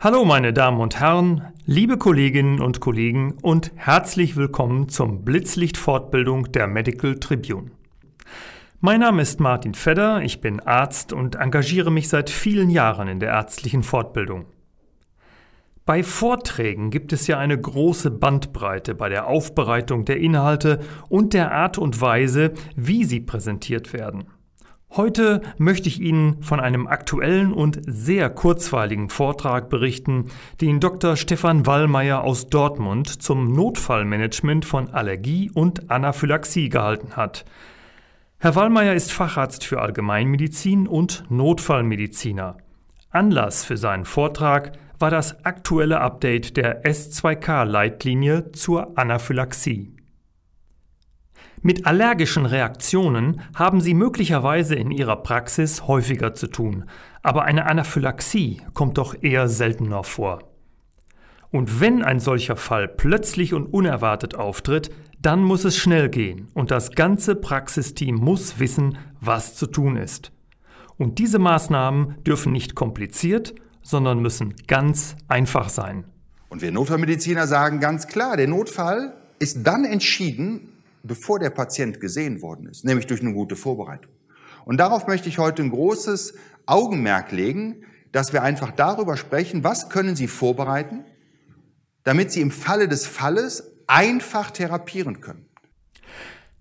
Hallo meine Damen und Herren, liebe Kolleginnen und Kollegen und herzlich willkommen zum Blitzlicht-Fortbildung der Medical Tribune. Mein Name ist Martin Fedder, ich bin Arzt und engagiere mich seit vielen Jahren in der ärztlichen Fortbildung. Bei Vorträgen gibt es ja eine große Bandbreite bei der Aufbereitung der Inhalte und der Art und Weise, wie sie präsentiert werden. Heute möchte ich Ihnen von einem aktuellen und sehr kurzweiligen Vortrag berichten, den Dr. Stefan Wallmeier aus Dortmund zum Notfallmanagement von Allergie und Anaphylaxie gehalten hat. Herr Wallmeier ist Facharzt für Allgemeinmedizin und Notfallmediziner. Anlass für seinen Vortrag war das aktuelle Update der S2K-Leitlinie zur Anaphylaxie. Mit allergischen Reaktionen haben Sie möglicherweise in Ihrer Praxis häufiger zu tun, aber eine Anaphylaxie kommt doch eher seltener vor. Und wenn ein solcher Fall plötzlich und unerwartet auftritt, dann muss es schnell gehen und das ganze Praxisteam muss wissen, was zu tun ist. Und diese Maßnahmen dürfen nicht kompliziert, sondern müssen ganz einfach sein. Und wir Notfallmediziner sagen ganz klar, der Notfall ist dann entschieden, bevor der Patient gesehen worden ist, nämlich durch eine gute Vorbereitung. Und darauf möchte ich heute ein großes Augenmerk legen, dass wir einfach darüber sprechen, was können Sie vorbereiten, damit Sie im Falle des Falles einfach therapieren können.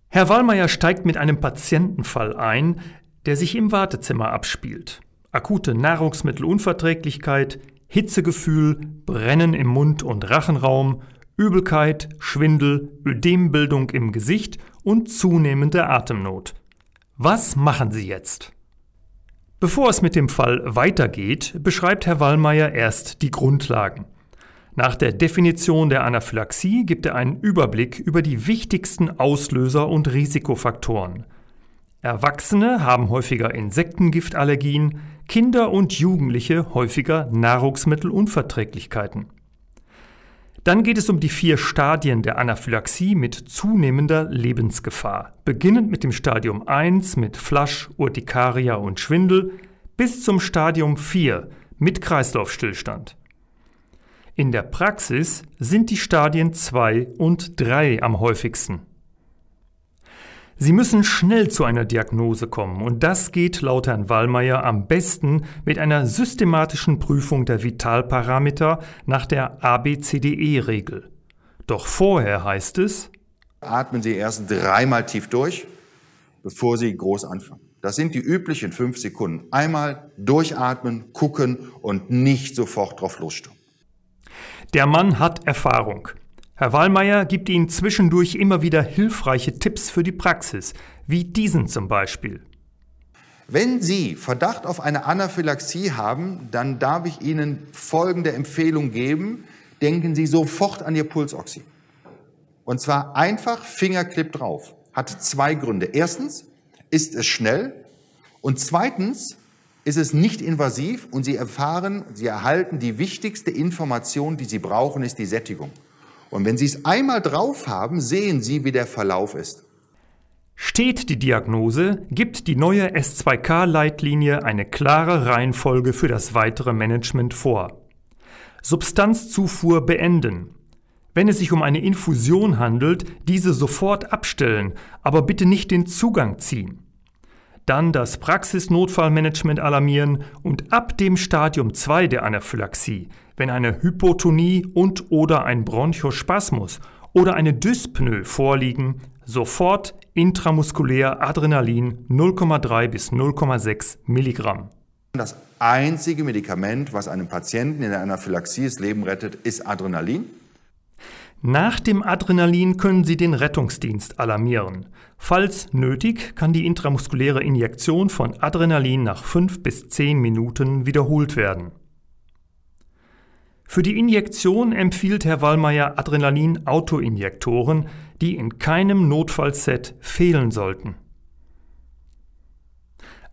Herr Wallmeier steigt mit einem Patientenfall ein, der sich im Wartezimmer abspielt. Akute Nahrungsmittelunverträglichkeit, Hitzegefühl, Brennen im Mund- und Rachenraum, Übelkeit, Schwindel, Ödembildung im Gesicht und zunehmende Atemnot. Was machen Sie jetzt? Bevor es mit dem Fall weitergeht, beschreibt Herr Wallmeier erst die Grundlagen. Nach der Definition der Anaphylaxie gibt er einen Überblick über die wichtigsten Auslöser und Risikofaktoren. Erwachsene haben häufiger Insektengiftallergien, Kinder und Jugendliche häufiger Nahrungsmittelunverträglichkeiten. Dann geht es um die vier Stadien der Anaphylaxie mit zunehmender Lebensgefahr, beginnend mit dem Stadium 1 mit Flasch, Urtikaria und Schwindel bis zum Stadium 4 mit Kreislaufstillstand. In der Praxis sind die Stadien 2 und 3 am häufigsten. Sie müssen schnell zu einer Diagnose kommen und das geht laut Herrn Wallmeier am besten mit einer systematischen Prüfung der Vitalparameter nach der ABCDE-Regel. Doch vorher heißt es, atmen Sie erst dreimal tief durch, bevor Sie groß anfangen. Das sind die üblichen fünf Sekunden. Einmal durchatmen, gucken und nicht sofort drauf losstürmen. Der Mann hat Erfahrung. Herr Wallmeier gibt Ihnen zwischendurch immer wieder hilfreiche Tipps für die Praxis, wie diesen zum Beispiel. Wenn Sie Verdacht auf eine Anaphylaxie haben, dann darf ich Ihnen folgende Empfehlung geben. Denken Sie sofort an Ihr Pulsoxy. Und zwar einfach Fingerclip drauf. Hat zwei Gründe. Erstens ist es schnell und zweitens ist es nicht invasiv und Sie erfahren, Sie erhalten die wichtigste Information, die Sie brauchen, ist die Sättigung. Und wenn Sie es einmal drauf haben, sehen Sie, wie der Verlauf ist. Steht die Diagnose, gibt die neue S2K-Leitlinie eine klare Reihenfolge für das weitere Management vor. Substanzzufuhr beenden. Wenn es sich um eine Infusion handelt, diese sofort abstellen, aber bitte nicht den Zugang ziehen. Dann das Praxisnotfallmanagement alarmieren und ab dem Stadium 2 der Anaphylaxie wenn eine Hypotonie und oder ein Bronchospasmus oder eine Dyspnoe vorliegen, sofort intramuskulär Adrenalin 0,3 bis 0,6 Milligramm. Das einzige Medikament, was einem Patienten in der Anaphylaxie das Leben rettet, ist Adrenalin. Nach dem Adrenalin können Sie den Rettungsdienst alarmieren. Falls nötig, kann die intramuskuläre Injektion von Adrenalin nach 5 bis 10 Minuten wiederholt werden. Für die Injektion empfiehlt Herr Wallmeier Adrenalin-Autoinjektoren, die in keinem Notfallset fehlen sollten.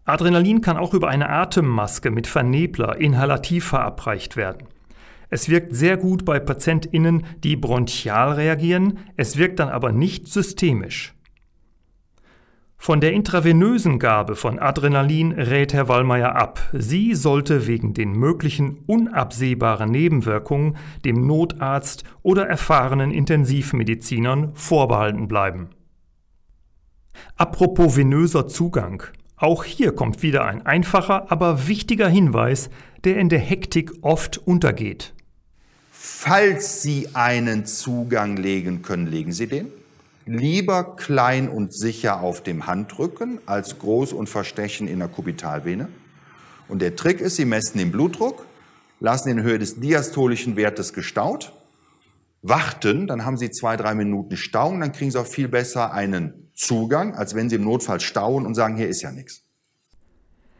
Adrenalin kann auch über eine Atemmaske mit Vernebler inhalativ verabreicht werden. Es wirkt sehr gut bei PatientInnen, die bronchial reagieren, es wirkt dann aber nicht systemisch. Von der intravenösen Gabe von Adrenalin rät Herr Wallmeier ab. Sie sollte wegen den möglichen unabsehbaren Nebenwirkungen dem Notarzt oder erfahrenen Intensivmedizinern vorbehalten bleiben. Apropos venöser Zugang. Auch hier kommt wieder ein einfacher, aber wichtiger Hinweis, der in der Hektik oft untergeht. Falls Sie einen Zugang legen können, legen Sie den. Lieber klein und sicher auf dem Handrücken als groß und verstechen in der Kubitalvene. Und der Trick ist, Sie messen den Blutdruck, lassen in Höhe des diastolischen Wertes gestaut, warten, dann haben Sie zwei, drei Minuten Stauen, dann kriegen Sie auch viel besser einen Zugang, als wenn Sie im Notfall stauen und sagen, hier ist ja nichts.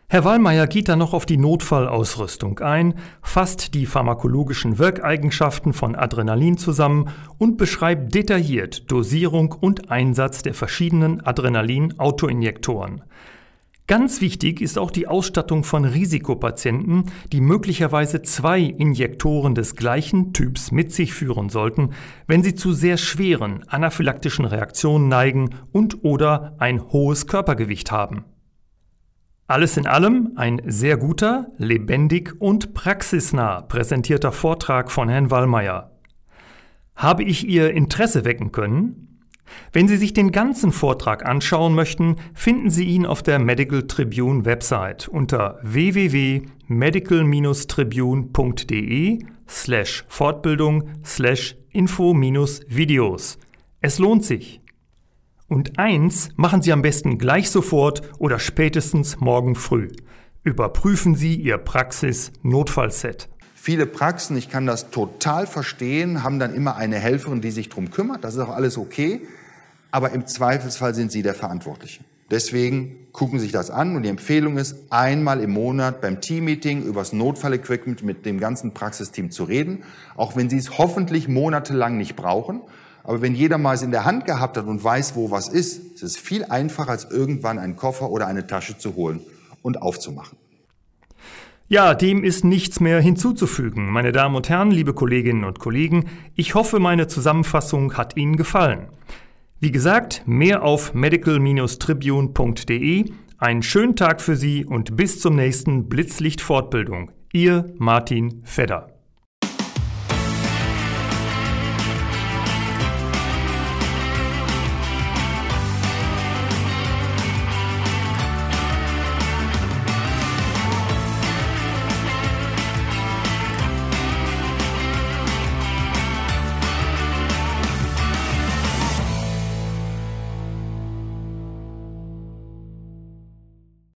Herr Wallmeier geht dann noch auf die Notfallausrüstung ein, fasst die pharmakologischen Wirkeigenschaften von Adrenalin zusammen und beschreibt detailliert Dosierung und Einsatz der verschiedenen Adrenalin-Autoinjektoren. Ganz wichtig ist auch die Ausstattung von Risikopatienten, die möglicherweise zwei Injektoren des gleichen Typs mit sich führen sollten, wenn sie zu sehr schweren anaphylaktischen Reaktionen neigen und oder ein hohes Körpergewicht haben. Alles in allem ein sehr guter, lebendig und praxisnah präsentierter Vortrag von Herrn Wallmeier. Habe ich Ihr Interesse wecken können? Wenn Sie sich den ganzen Vortrag anschauen möchten, finden Sie ihn auf der Medical Tribune Website unter www.medical-tribune.de slash Fortbildung slash Info-Videos. Es lohnt sich. Und eins machen Sie am besten gleich sofort oder spätestens morgen früh. Überprüfen Sie Ihr Praxis-Notfallset. Viele Praxen, ich kann das total verstehen, haben dann immer eine Helferin, die sich darum kümmert. Das ist auch alles okay. Aber im Zweifelsfall sind Sie der Verantwortliche. Deswegen gucken Sie sich das an und die Empfehlung ist, einmal im Monat beim Teammeeting über das Notfallequipment mit dem ganzen Praxisteam zu reden, auch wenn Sie es hoffentlich monatelang nicht brauchen. Aber wenn jeder mal es in der Hand gehabt hat und weiß, wo was ist, ist es viel einfacher, als irgendwann einen Koffer oder eine Tasche zu holen und aufzumachen. Ja, dem ist nichts mehr hinzuzufügen. Meine Damen und Herren, liebe Kolleginnen und Kollegen, ich hoffe, meine Zusammenfassung hat Ihnen gefallen. Wie gesagt, mehr auf medical-tribune.de. Einen schönen Tag für Sie und bis zum nächsten Blitzlicht Fortbildung. Ihr Martin Fedder.